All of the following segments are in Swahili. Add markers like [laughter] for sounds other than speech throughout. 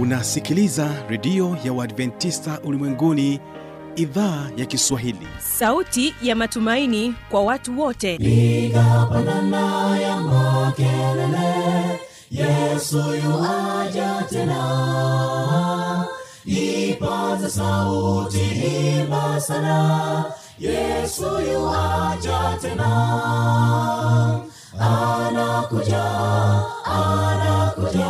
unasikiliza redio ya uadventista ulimwenguni idhaa ya kiswahili. Sauti ya matumaini kwa watu wote. Igapanana ya makelele yesu yuaja tena. Ipaza sauti imba sana yesu yuaja tena. Anakuja anakuja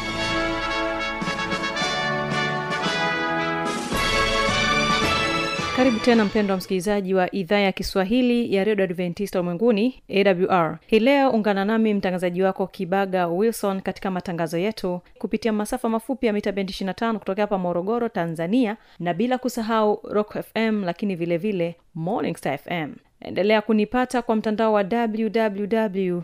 karibu tena mpendo wa msikilizaji wa idhaa ya kiswahili ya redio adventista ulimwenguni awr hii leo ungana nami mtangazaji wako kibaga wilson katika matangazo yetu kupitia masafa mafupi ya mita bendi 25 kutoka hapa morogoro tanzania na bila kusahau rock fm lakini vilevile vile morning star fm endelea kunipata kwa mtandao wa www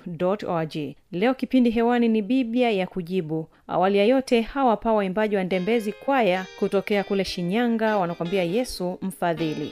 org leo kipindi hewani ni biblia ya kujibu. Awali ya yote hawa pa waimbaji wa ndembezi kwaya kutokea kule shinyanga wanakwambia yesu mfadhili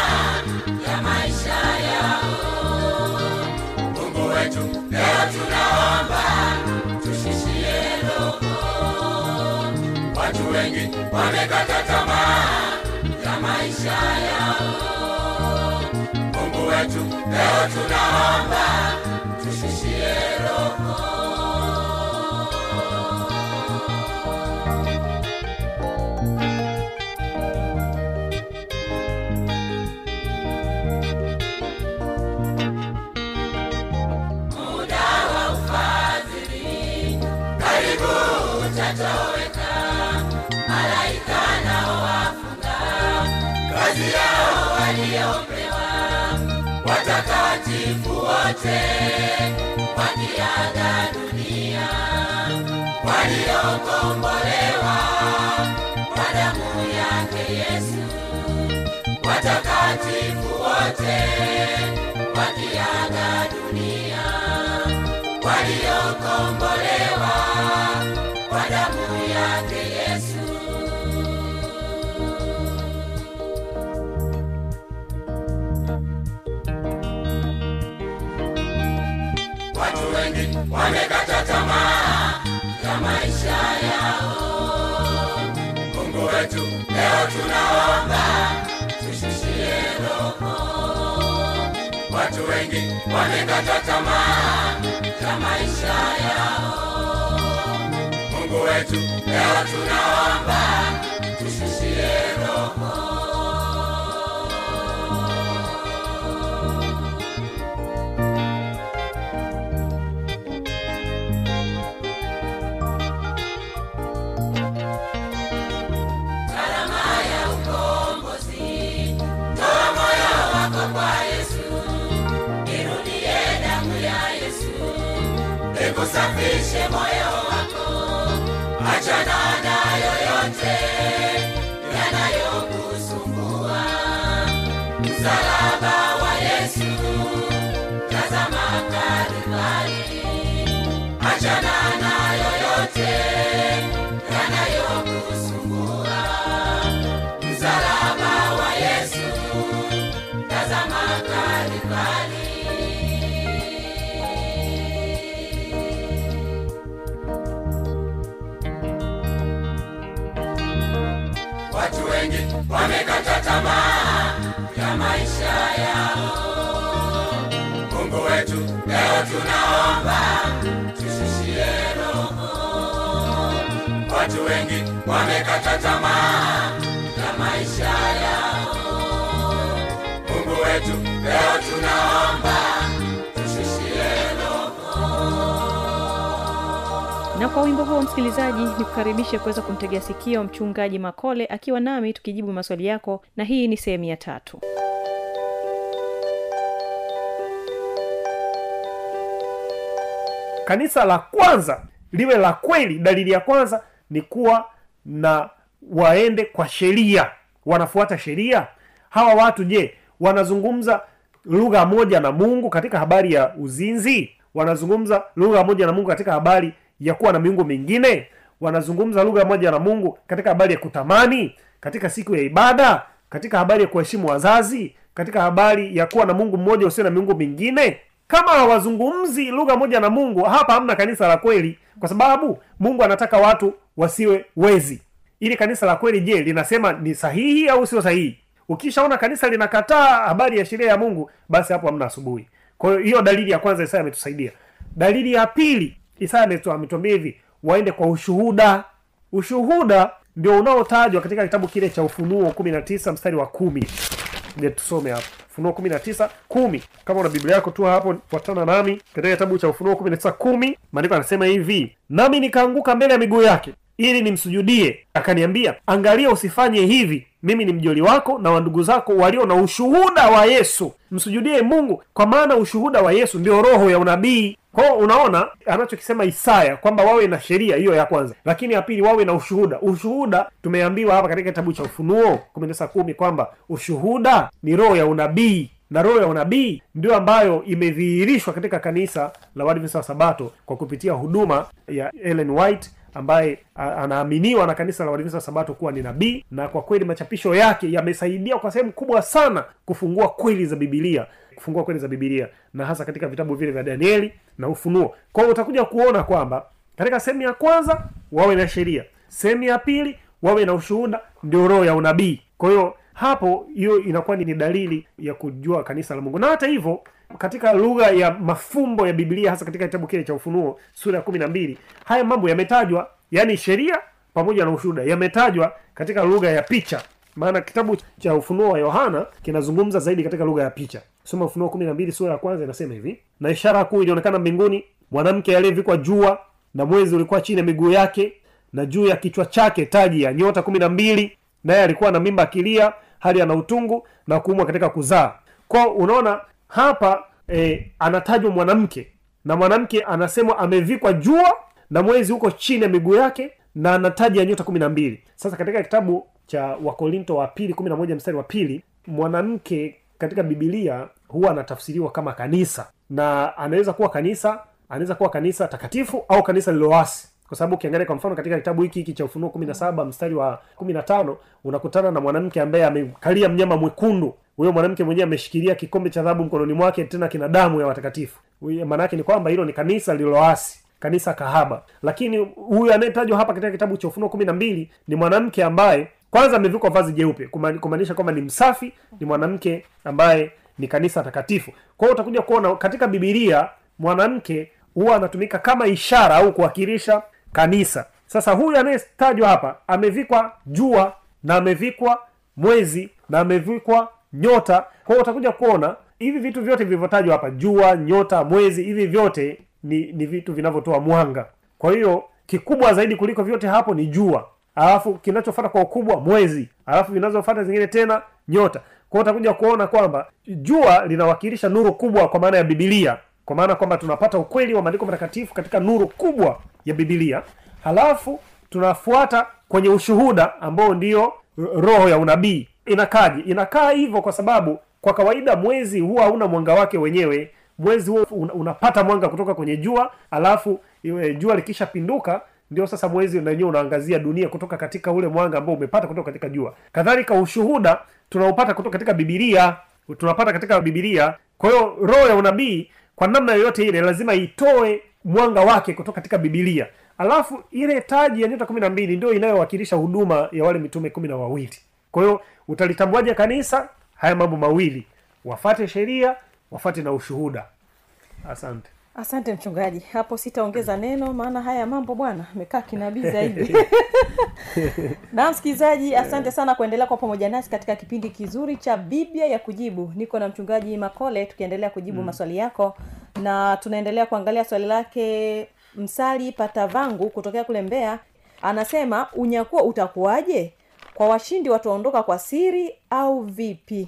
wamekata tamaa ya maisha yao. Mungu wetu leo tunaomba waliopewa watakatifu wote wakiaga dunia waliokombolewa kwa damu yake yesu watakatifu wote wakiaga dunia waliokombolewa maisha yao. Mungu wetu leo tunaomba tushushie roho. Watu wengi wamekata tamaa ya maisha yao. Mungu wetu leo tunaomba tushushie roho wamekata tamaa kwa wimbo huo msikilizaji ni kukaribisha kuweza kumtegea sikio mchungaji makole akiwa nami tukijibu maswali yako na hii ni sehemu ya tatu. Kanisa la kwanza liwe la kweli dalili ya kwanza ni kuwa na waende kwa sheria. Wanafuata sheria? Hawa watu je wanazungumza lugha moja na mungu katika habari ya uzinzi? Wanazungumza lugha moja na mungu katika habari ya kuwa na miungu mingine? Wanazungumza lugha moja na mungu katika habari ya kutamani katika siku ya ibada katika habari ya kuheshimu wazazi katika habari ya kuwa na mungu mmoja usio na miungu mingine? Kama hawazungumzi lugha moja na mungu hapa hamna kanisa la kweli. Kwa sababu mungu anataka watu wasiwe wezi. Ili kanisa la kweli je linasema ni sahihi au sio sahihi? Ukishaona kanisa linakataa habari ya sheria ya mungu basi hapo hamna asubuhi. Kwa hiyo hiyo dalili ya kwanza isaya ametusaidia. Dalili ya pili isaya ametu- ametuambia hivi waende kwa ushuhuda. Ushuhuda ndio unaotajwa katika kitabu kile cha ufunuo 19 mstari wa kumi. Tusome hapo ufunuo 19 kumi. Kama una biblia yako tu hapo fuatana nami katika kitabu cha ufunuo 19 kumi. Maandiko anasema hivi nami nikaanguka mbele ya miguu yake ili nimsujudie. Akaniambia angalia usifanye hivi. Mimi ni mjoli wako na wandugu zako walio na ushuhuda wa yesu. Msujudie mungu kwa maana ushuhuda wa yesu ndio roho ya unabii. Kwao unaona anachokisema isaya kwamba wawe na sheria hiyo ya kwanza. Lakini ya pili wawe na ushuhuda. Ushuhuda tumeambiwa hapa katika kitabu cha ufunuo kumi tisa kumi kwamba ushuhuda ni roho ya unabii. Na roho ya unabii ndio ambayo imedhihirishwa katika kanisa la Waadventista wa Sabato kwa kupitia huduma ya Ellen White ambaye anaaminiwa na kanisa la Waadventista wa Sabato kuwa ni nabii, na kwa kweli machapisho yake yamesaidia kwa sehemu kubwa sana kufungua kweli za Biblia, kufungua kweli za Biblia, na hasa katika vitabu vile vya Danieli na Ufunuo. Kwa hiyo utakuja kuona kwamba katika sehemu ya kwanza wawe na sheria, sehemu ya pili wawe na ushuhuda, ndio roho ya unabii. Kwa hiyo hapo hiyo inakuwa ni dalili ya kujua kanisa la mungu na hata hivyo katika lugha ya mafumbo ya biblia hasa katika kitabu kile cha ufunuo sura ya kumi na mbili haya mambo yametajwa yaani sheria pamoja na ushuhuda yametajwa katika lugha ya picha. Maana kitabu cha ufunuo wa yohana kinazungumza zaidi katika lugha ya picha. Soma ufunuo kumi na mbili sura ya kwanza inasema hivi na ishara kuu ilionekana mbinguni mwanamke aliyevikwa jua na mwezi ulikuwa chini ya miguu yake na juu ya kichwa chake taji ya nyota kumi na mbili naye alikuwa na mimba akilia hali ana utungu na kuumwa katika kuzaa. Kwao unaona hapa e, anatajwa mwanamke. Na mwanamke anasemwa amevikwa jua na mwezi huko chini ya miguu yake na anataja nyota kumi na mbili. Sasa katika kitabu cha wakorinto wa pili kumi na moja mstari wa pili mwanamke katika bibilia huwa anatafsiriwa kama kanisa. Na anaweza kuwa kanisa anaweza kuwa kanisa takatifu au kanisa liloasi kwa sababu ukiangalia kwa mfano katika kitabu hiki hiki cha ufunuo kumi na saba mstari wa kumi na tano unakutana na mwanamke ambaye amekalia mnyama mwekundu huyo mwanamke mwenyewe ameshikilia kikombe cha dhahabu mkononi mwake tena kina damu ya watakatifu. Maana ni kwamba hilo ni kanisa lililoasi kanisa kahaba. Lakini huyu anayetajwa hapa katika kitabu cha ufunuo kumi na mbili ni mwanamke ambaye kwanza amevikwa vazi jeupe kumaanisha kwamba ni msafi ni mwanamke ambaye ni kanisa takatifu. Kwa utakuja kuona katika bibilia mwanamke huwa anatumika kama ishara au kuwakilisha kanisa. Sasa huyu anayetajwa hapa amevikwa jua na amevikwa mwezi na amevikwa nyota. Kwa utakuja kuona hivi vitu vyote vilivyotajwa hapa jua nyota mwezi hivi vyote ni ni vitu vinavyotoa mwanga. Kwa hiyo kikubwa zaidi kuliko vyote hapo ni jua. Alafu kinachofata kwa ukubwa mwezi. Alafu vinazofata zingine tena nyota. Kwa utakuja kuona kwamba jua linawakilisha nuru kubwa kwa maana ya bibilia kwa maana kwamba tunapata ukweli wa maandiko matakatifu katika nuru kubwa ya bibilia halafu tunafuata kwenye ushuhuda ambao ndio roho ya unabii inakaje inakaa hivyo kwa sababu kwa kawaida mwezi huwa hauna mwanga wake wenyewe. Mwezi huo unapata mwanga kutoka kwenye jua alafu jua likishapinduka ndio sasa mwezi wenyewe unaangazia dunia kutoka katika ule mwanga ambao umepata kutoka katika jua. Kadhalika ushuhuda tunaupata kutoka katika bibilia tunapata katika bibilia kwa hiyo roho ya unabii kwa namna yoyote ile lazima itoe mwanga wake kutoka katika bibilia alafu ile taji ya nyota kumi na mbili ndio inayowakilisha huduma ya wale mitume kumi na wawili. Kwa hiyo utalitambuaje kanisa? Haya mambo mawili. Wafate sheria wafate na ushuhuda. Asante. Asante mchungaji. Hapo sitaongeza neno maana haya mambo bwana amekaa kinabii zaidi. [laughs] Na msikilizaji asante sana kuendelea kwa pamoja nasi katika kipindi kizuri cha biblia ya kujibu. Niko na mchungaji makole tukiendelea kujibu mm. maswali yako. Na tunaendelea kuangalia swali lake msali patavangu kutokea kule mbea anasema unyakuo utakuwaje kwa washindi wataondoka kwa siri au vipi?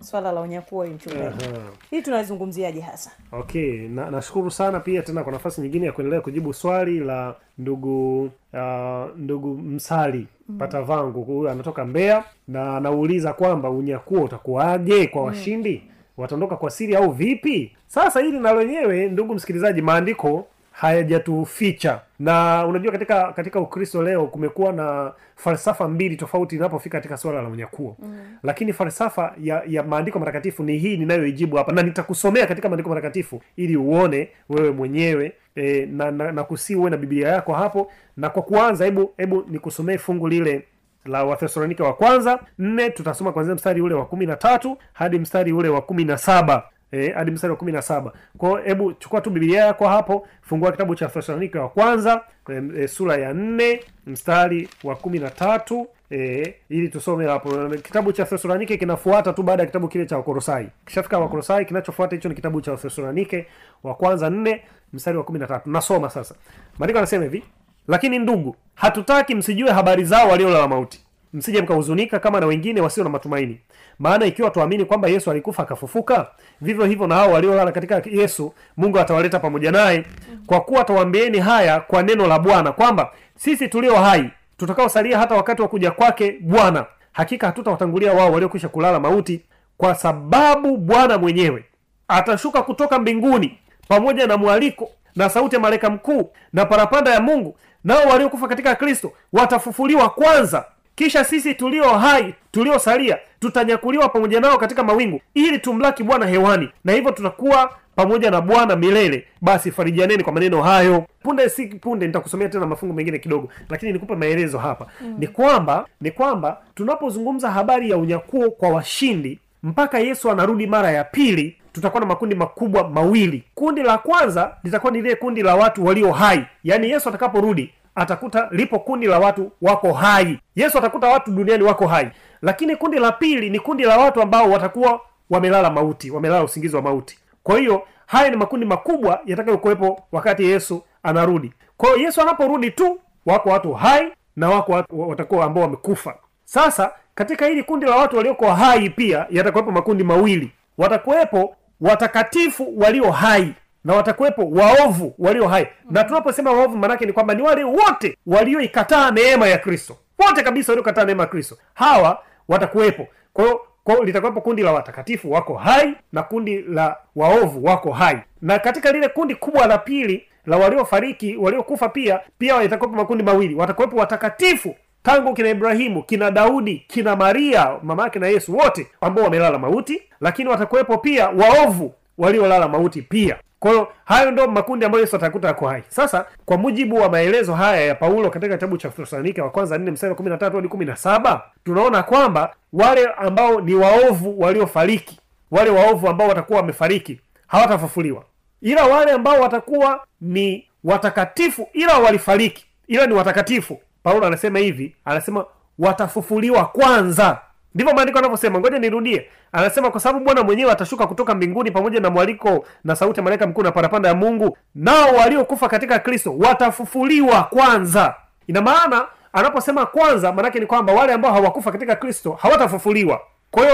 Swala la unyakuo hii mchungaji hii tunazungumziaje hasa? Okay na nashukuru sana pia tena kwa nafasi nyingine ya kuendelea kujibu swali la ndugu uh, ndugu msali mm. patavangu. Huyu anatoka mbeya na anauliza kwamba unyakuo utakuwaje kwa washindi? Mm. wataondoka kwa siri au vipi? Sasa hili na lenyewe ndugu msikilizaji maandiko hayajatuficha. Na unajua katika katika ukristo leo kumekuwa na falsafa mbili tofauti inapofika katika suala la unyakuo. Mm. lakini falsafa ya ya maandiko matakatifu ni hii ninayoijibu hapa. Na nitakusomea katika maandiko matakatifu ili uone wewe mwenyewe e, na, na, na kusii uwe na biblia yako hapo. Na kwa kuanza hebu hebu nikusomee fungu lile la wathesalonike wa kwanza nne. Tutasoma kwanzia mstari ule wa kumi na tatu hadi mstari ule wa kumi na saba Eh, hadi mstari wa kumi na saba. Kwao hebu chukua tu bibilia yako hapo fungua kitabu cha thesalonike wa kwanza e, e, sura ya nne mstari wa kumi na tatu e, ili tusome hapo. Kitabu cha thesalonike kinafuata tu baada ya kitabu kile cha wakorosai kishafika wakorosai kinachofuata hicho ni kitabu cha thesalonike wa kwanza nne mstari wa kumi na tatu. Nasoma sasa. Maandiko anasema hivi lakini ndugu hatutaki msijue habari zao waliolala mauti msije mkahuzunika kama na wengine wasio na matumaini. Maana ikiwa tuamini kwamba yesu alikufa akafufuka vivyo hivyo na hao waliolala katika yesu mungu atawaleta pamoja naye. Kwa kuwa atawaambieni haya kwa neno la bwana kwamba sisi tulio hai tutakaosalia hata wakati wa kuja kwake bwana hakika hatutawatangulia wao waliokwisha kulala mauti kwa sababu bwana mwenyewe atashuka kutoka mbinguni pamoja na mwaliko na sauti ya malaika mkuu na parapanda ya mungu. Nao waliokufa katika kristo watafufuliwa kwanza kisha sisi tulio hai tuliosalia tutanyakuliwa pamoja nao katika mawingu ili tumlaki bwana hewani. Na hivyo tutakuwa pamoja na bwana milele. Basi farijianeni kwa maneno hayo. Punde si punde nitakusomea tena mafungu mengine kidogo lakini nikupe maelezo hapa. Mm. ni kwamba ni kwamba tunapozungumza habari ya unyakuo kwa washindi mpaka yesu anarudi mara ya pili tutakuwa na makundi makubwa mawili. Kundi la kwanza litakuwa ni lile kundi la watu walio hai yaani yesu atakaporudi atakuta lipo kundi la watu wako hai. Yesu atakuta watu duniani wako hai. Lakini kundi la pili ni kundi la watu ambao watakuwa wamelala mauti wamelala usingizi wa mauti. Kwa hiyo haya ni makundi makubwa yatakayokuwepo wakati yesu anarudi. Kwa hiyo yesu anaporudi tu wako watu hai na wako watu watakuwa ambao wamekufa. Sasa katika hili kundi la watu walioko hai pia yatakuwepo makundi mawili. Watakuwepo watakatifu walio hai na watakuwepo waovu walio hai. Na tunaposema waovu maanake ni kwamba ni wale wote walioikataa neema ya kristo. Wote kabisa waliokataa neema ya kristo. Hawa watakuwepo. Kwa hiyo kwa litakuwepo kundi la watakatifu wako hai na kundi la waovu wako hai. Na katika lile kundi kubwa la pili la waliofariki waliokufa pia pia itakuwepo makundi mawili. Watakuwepo watakatifu tangu kina ibrahimu kina daudi kina maria mama yake na yesu wote ambao wamelala mauti. Lakini watakuwepo pia waovu waliolala mauti pia kwa hiyo hayo ndo makundi ambayo yesu atakuta yako hai. Sasa kwa mujibu wa maelezo haya ya paulo katika kitabu cha thesalonike wa kwanza nne mstari kumi na tatu hadi kumi na saba tunaona kwamba wale ambao ni waovu waliofariki wale waovu ambao watakuwa wamefariki hawatafufuliwa. Ila wale ambao watakuwa ni watakatifu ila walifariki ila ni watakatifu. Paulo anasema hivi anasema watafufuliwa kwanza ndivyo maandiko anavyosema ngoja nirudie. Anasema kwa sababu bwana mwenyewe atashuka kutoka mbinguni pamoja na mwaliko na sauti ya malaika mkuu na parapanda ya mungu nao waliokufa katika kristo watafufuliwa kwanza. Ina maana anaposema kwanza maanake ni kwamba wale ambao hawakufa katika kristo hawatafufuliwa. Kwa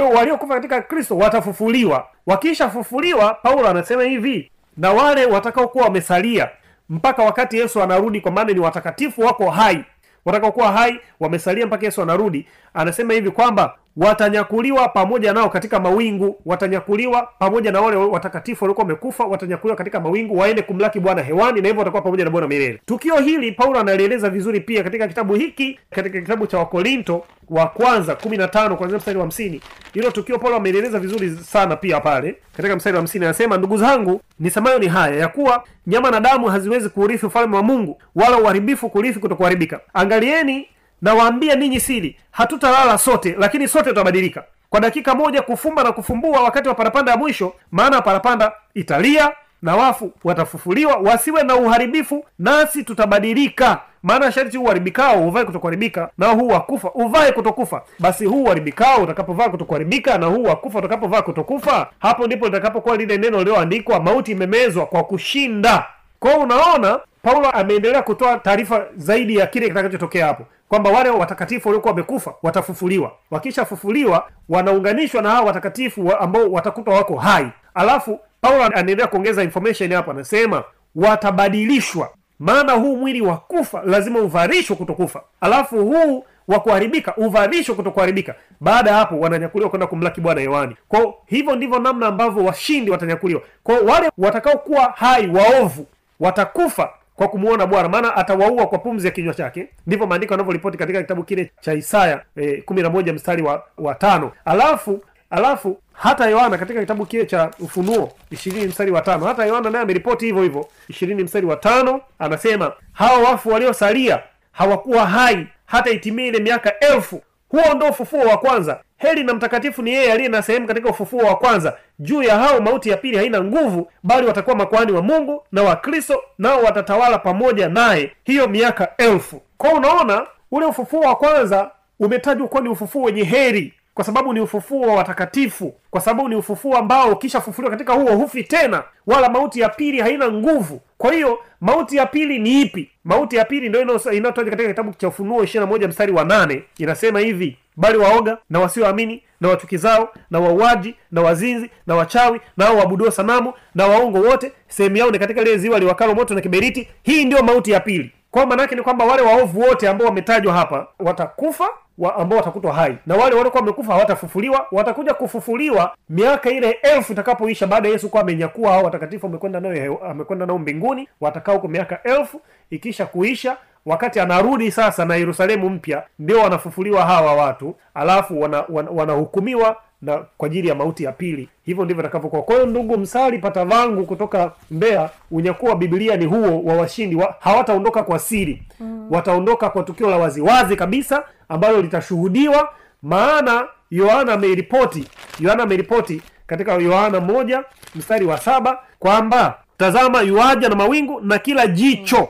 hiyo waliokufa katika kristo watafufuliwa. Wakishafufuliwa paulo anasema hivi na wale watakaokuwa wamesalia mpaka wakati yesu anarudi kwa maana ni watakatifu wako hai watakaokuwa hai wamesalia mpaka yesu anarudi. Anasema hivi kwamba watanyakuliwa pamoja nao katika mawingu. Watanyakuliwa pamoja na wale watakatifu waliokuwa wamekufa watanyakuliwa katika mawingu waende kumlaki bwana hewani na hivyo watakuwa pamoja na bwana milele. Tukio hili paulo analieleza vizuri pia katika kitabu hiki katika kitabu cha wakorinto wa kwanza kumi na tano kwanzia mstari wa hamsini. Hilo tukio paulo amelieleza vizuri sana pia pale katika mstari wa hamsini anasema ndugu zangu nisemayo ni haya ya kuwa nyama na damu haziwezi kuurithi ufalme wa mungu wala uharibifu kurithi kutokuharibika. Angalieni nawaambia ninyi siri hatutalala sote lakini sote tutabadilika. Kwa dakika moja kufumba na kufumbua wakati wa parapanda ya mwisho maana parapanda italia na wafu watafufuliwa wasiwe na uharibifu nasi tutabadilika. Maana sharti uharibikao uvae kutokuharibika na huu wakufa uvae kutokufa. Basi huu uharibikao utakapovaa kutokuharibika na huu wakufa utakapovaa kutokufa hapo ndipo litakapokuwa lile neno lililoandikwa mauti imemezwa kwa kushinda. Kwao unaona paulo ameendelea kutoa taarifa zaidi ya kile kitakachotokea hapo kwamba wale watakatifu waliokuwa wamekufa watafufuliwa. Wakishafufuliwa wanaunganishwa na hawa watakatifu ambao watakutwa wako hai. Alafu paulo anaendelea kuongeza information hapo anasema watabadilishwa. Maana huu mwili wa kufa lazima uvarishwe kutokufa. Alafu huu wa kuharibika uvarishwe kutokuharibika. Baada ya hapo wananyakuliwa kwenda kumlaki bwana yohani. Kwao hivyo ndivyo namna ambavyo washindi watanyakuliwa. Kwao wale watakaokuwa hai waovu watakufa kwa kumwona bwana maana atawaua kwa pumzi ya kinywa chake. Ndivyo maandiko yanavyoripoti katika kitabu kile cha isaya eh, kumi na moja mstari wa, wa tano. Alafu alafu hata yohana katika kitabu kile cha ufunuo ishirini mstari wa tano hata yohana naye ameripoti hivyo hivyo. Ishirini mstari wa tano anasema hawa wafu waliosalia hawakuwa hai hata itimie ile miaka elfu. Huo ndo ufufuo wa kwanza heri na mtakatifu ni yeye aliye na sehemu katika ufufuo wa kwanza. Juu ya hao mauti ya pili haina nguvu bali watakuwa makuhani wa mungu na wa kristo nao watatawala pamoja naye. Hiyo miaka elfu. Kwao unaona ule ufufuo wa kwanza umetajwa kuwa ni ufufuo wenye heri kwa sababu ni ufufuo wa watakatifu kwa sababu ni ufufuo ambao ukishafufuliwa katika huo hufi tena wala mauti ya pili haina nguvu kwa hiyo mauti ya pili ni ipi? Mauti ya pili inayo- inayotajwa katika kitabu cha ufunuo ishiri na moja mstari wa nane. Inasema hivi bali waoga na wasioamini na wachukizao na wauaji na wazinzi na wachawi na hao waabuduo sanamu na waongo wote sehemu yao ni katika lile ziwa liwakalo moto na kiberiti. Hii ndio mauti ya pili kwa maanaake ni kwamba wale waovu wote ambao wametajwa hapa watakufa wa ambao watakutwa hai. Na wale waliokuwa wamekufa hawatafufuliwa watakuja kufufuliwa miaka ile elfu itakapoisha baada ya yesu kuwa amenyakua hao watakatifu amekwenda nayo amekwenda nao mbinguni watakaa huko miaka elfu ikisha kuisha wakati anarudi sasa na yerusalemu mpya ndio wanafufuliwa hawa watu alafu wanahukumiwa wana, wana na kwa ajili ya mauti ya pili. Hivyo ndivyo itakavyokuwa. Kwa hiyo ndugu msali pata vangu kutoka mbeya unyakuo wa biblia ni huo wa washindi wa, hawataondoka kwa siri. Mm. wataondoka kwa tukio la waziwazi kabisa ambalo litashuhudiwa maana yohana ameripoti yohana ameripoti katika yohana moja mstari wa saba kwamba tazama yuaja na mawingu na kila jicho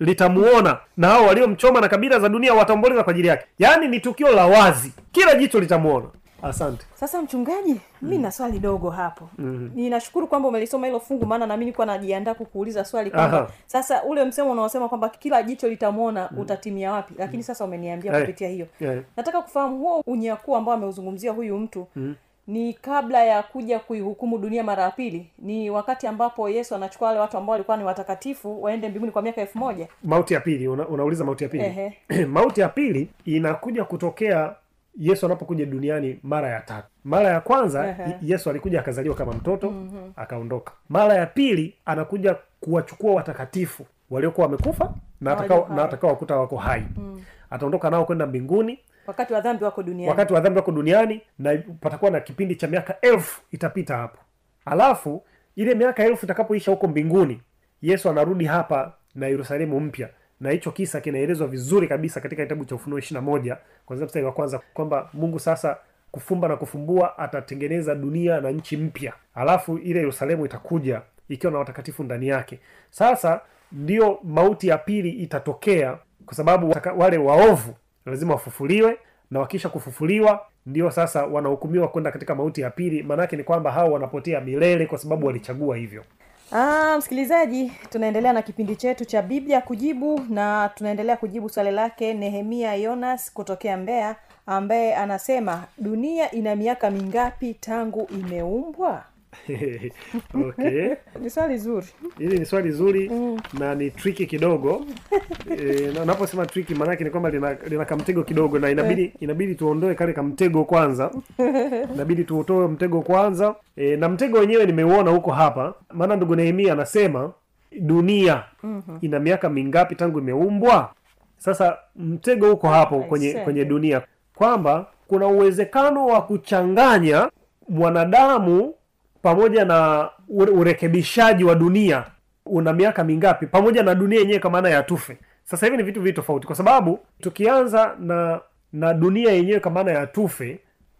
litamuona na hao waliomchoma na kabila za dunia watamboleza kwa ajili yake. Yaani ni tukio la wazi. Kila jicho litamuona asante. Sasa mchungaji mi na swali dogo hapo. Mm-hmm. ninashukuru kwamba umelisoma hilo fungu maana nami nilikuwa najiandaa kukuuliza swali kwamba sasa ule msemo unaosema kwamba kila jicho litamwona mm. utatimia wapi? Lakini sasa umeniambia hey. kupitia hiyo. Eh. nataka kufahamu huo unyakuo ambao ameuzungumzia huyu mtu mm. ni kabla ya kuja kuihukumu dunia mara ya pili? Ni wakati ambapo yesu anachukua wale watu ambao walikuwa ni watakatifu waende mbinguni kwa miaka elfu moja? Mauti ya pili una, unauliza mauti ya pili? Ehe. [clears throat] mauti ya pili inakuja kutokea yesu anapokuja duniani mara ya tatu. Mara ya kwanza Ehe. yesu alikuja akazaliwa kama mtoto mm-hmm. akaondoka. Mara ya pili anakuja kuwachukua watakatifu waliokuwa wamekufa na walio atakao na atakao wakuta wako hai. Mm. ataondoka nao kwenda mbinguni. Wakati wa dhambi wako duniani. Wakati wa dhambi wako duniani na patakuwa na kipindi cha miaka elfu itapita hapo. Alafu ile miaka elfu itakapoisha huko mbinguni yesu anarudi hapa na yerusalemu mpya na hicho kisa kinaelezwa vizuri kabisa katika kitabu cha ufunuo ishiri na moja kwanzia mstari wa kwanza kwamba mungu sasa kufumba na kufumbua atatengeneza dunia na nchi mpya. Alafu ile yerusalemu itakuja ikiwa na watakatifu ndani yake. Sasa ndio mauti ya pili itatokea kwa sababu wale waovu lazima wafufuliwe na wakisha kufufuliwa ndio sasa wanahukumiwa kwenda katika mauti ya pili. Maanaake ni kwamba hao wanapotea milele kwa sababu walichagua hivyo Ah, msikilizaji tunaendelea na kipindi chetu cha biblia kujibu na tunaendelea kujibu swali lake nehemia yonas kutokea mbeya ambaye anasema dunia ina miaka mingapi tangu imeumbwa [laughs] okay [laughs] ni swali zuri. Hili ni swali zuri na ni triki kidogo. [laughs] E, na unaposema maanake ni kwamba lina, lina kamtego kidogo na inabidi inabidi tuondoe kale kamtego kwanza. Inabidi tuutoe mtego kwanza. E, na mtego wenyewe nimeuona huko hapa. Maana ndugu nehemia anasema dunia ina miaka mingapi tangu imeumbwa? Sasa mtego huko hapo kwenye kwenye dunia. Kwamba kuna uwezekano wa kuchanganya mwanadamu pamoja na urekebishaji wa dunia una miaka mingapi? Pamoja na dunia yenyewe kwa maana ya tufe sasa hivi ni vitu viwili tofauti kwa sababu tukianza na na dunia yenyewe kwa maana ya tufe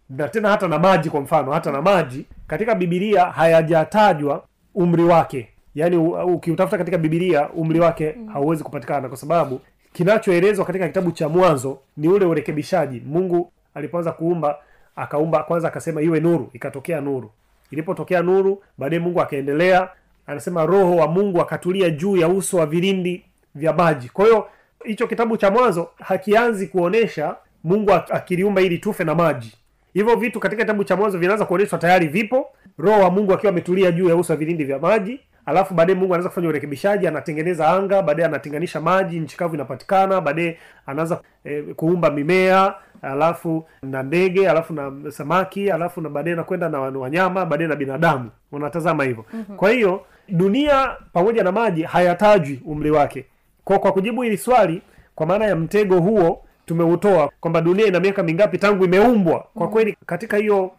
na tena hata na maji kwa mfano hata na maji katika bibilia hayajatajwa umri wake. Yaani ukiutafuta katika bibilia umri wake hauwezi kupatikana kwa sababu kinachoelezwa katika kitabu cha mwanzo ni ule urekebishaji. Mungu alipoanza kuumba akaumba kwanza akasema iwe nuru ikatokea nuru ilipotokea nuru baadaye mungu akaendelea anasema roho wa mungu akatulia juu ya uso wa vilindi vya maji. Kwa hiyo hicho kitabu cha mwanzo hakianzi kuonesha mungu akiliumba ili tufe na maji. Hivyo vitu katika kitabu cha mwanzo vinaanza kuonyeshwa tayari vipo roho wa mungu akiwa ametulia juu ya uso wa vilindi vya maji alafu baadaye mungu anaweza kufanya urekebishaji anatengeneza anga baadaye anatenganisha maji nchi kavu inapatikana baadaye anaanza eh, kuumba mimea alafu na ndege alafu na samaki alafu na baadaye nakwenda na wanyama baadaye na binadamu. Unatazama hivyo. Mm-hmm. kwa hiyo dunia pamoja na maji hayatajwi umri wake. Kwa, kwa kujibu hili swali kwa maana ya mtego huo tumeutoa kwamba dunia ina miaka mingapi tangu imeumbwa. Kwa kweli katika hiyo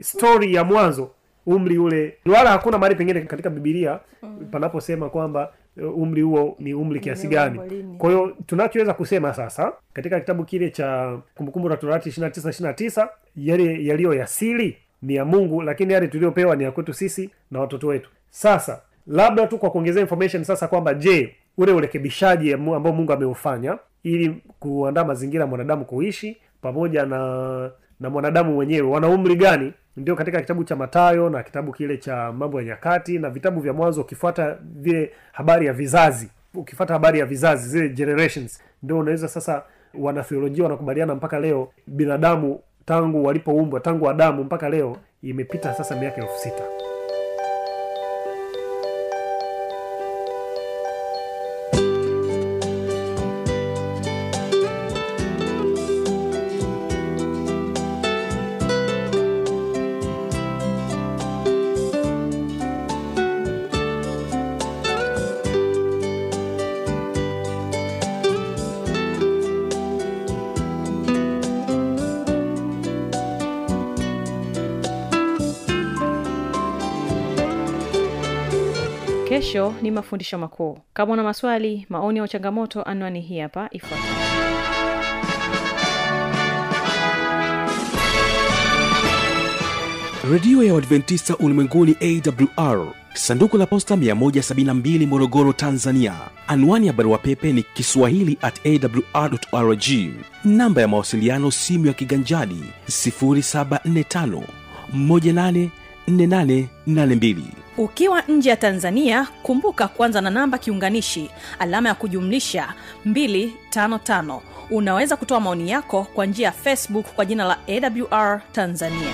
stori ya mwanzo umri ule. Wala hakuna mahali pengine katika bibilia panaposema kwamba uh, umri huo ni umri kiasi gani. kwa hiyo tunachoweza kusema sasa katika kitabu kile cha kumbukumbu la torati 29 29 yale yaliyo ya siri ni ya mungu lakini yale tuliyopewa ni ya kwetu sisi na watoto wetu. Sasa labda tu kwa kuongezea information sasa kwamba je ule urekebishaji ambao mungu ameufanya ili kuandaa mazingira ya mwanadamu kuishi pamoja na na mwanadamu mwenyewe wana umri gani ndio katika kitabu cha matayo na kitabu kile cha mambo ya nyakati na vitabu vya mwanzo ukifuata vile habari ya vizazi ukifuata habari ya vizazi zile generations ndio unaweza sasa wanatheolojia wanakubaliana mpaka leo binadamu tangu walipoumbwa tangu adamu mpaka leo imepita sasa miaka elfu sita kesho ni mafundisho makuu. Kama una maswali maoni au changamoto anwani hii hapa ifuatayo. Redio ya uadventista ulimwenguni awr sanduku la posta 172 morogoro tanzania. Anwani ya barua pepe ni kiswahili at awrrg namba ya mawasiliano simu ya kiganjadi 745 184882 ukiwa nje ya tanzania kumbuka kwanza na namba kiunganishi alama ya kujumlisha 255 unaweza kutoa maoni yako kwa njia ya facebook kwa jina la awr tanzania.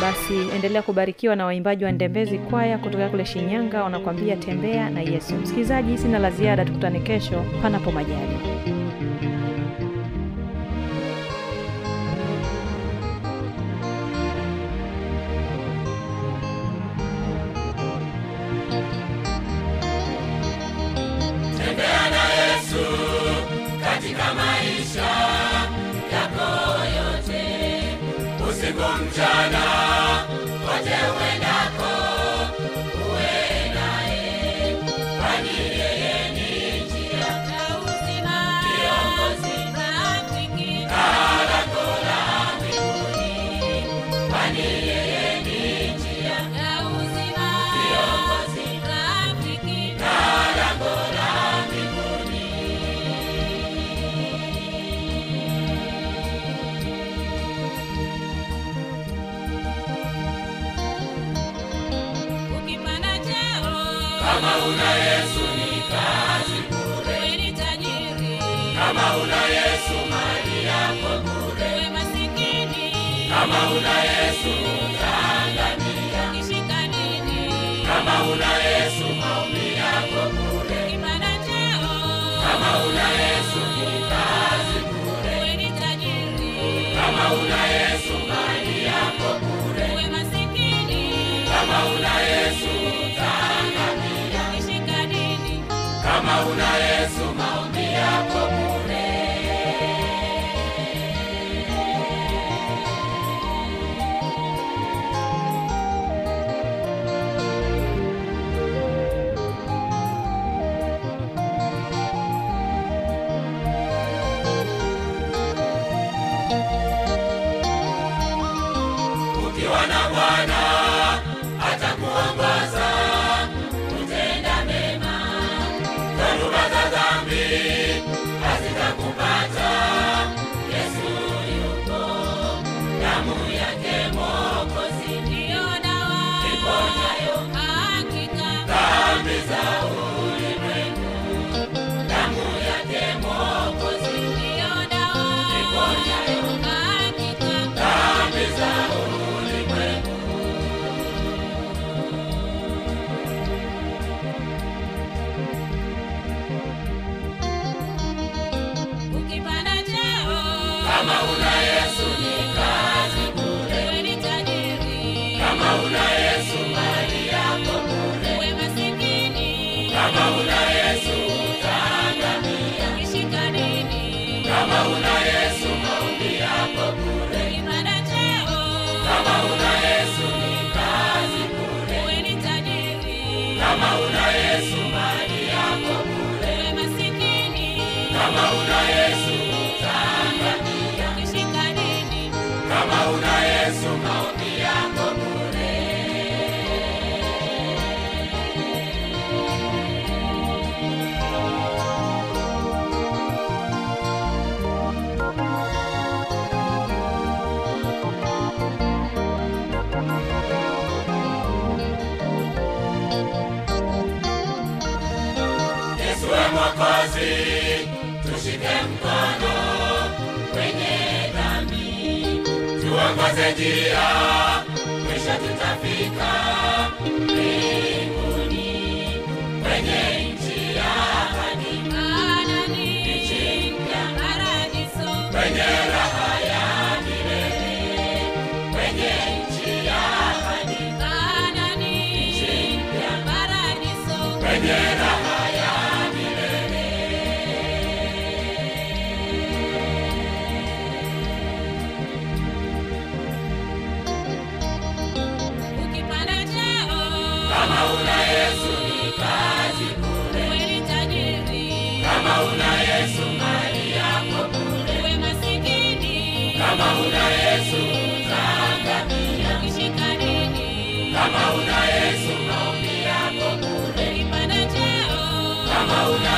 Basi endelea kubarikiwa na waimbaji wa ndembezi kwaya kutoka kule shinyanga wanakuambia tembea na yesu. Msikilizaji sina la ziada tukutane kesho panapo majali Jana. Kama una yesu ni kazi bure. Uwe ni tajiri. Kama una yesu mali yako bure. Kama una yesu utaangamia kama una yesu maombi kama kazi, tushike mkono kwenye dhambi, tuangaze njia, mwisho tutafika. Oh.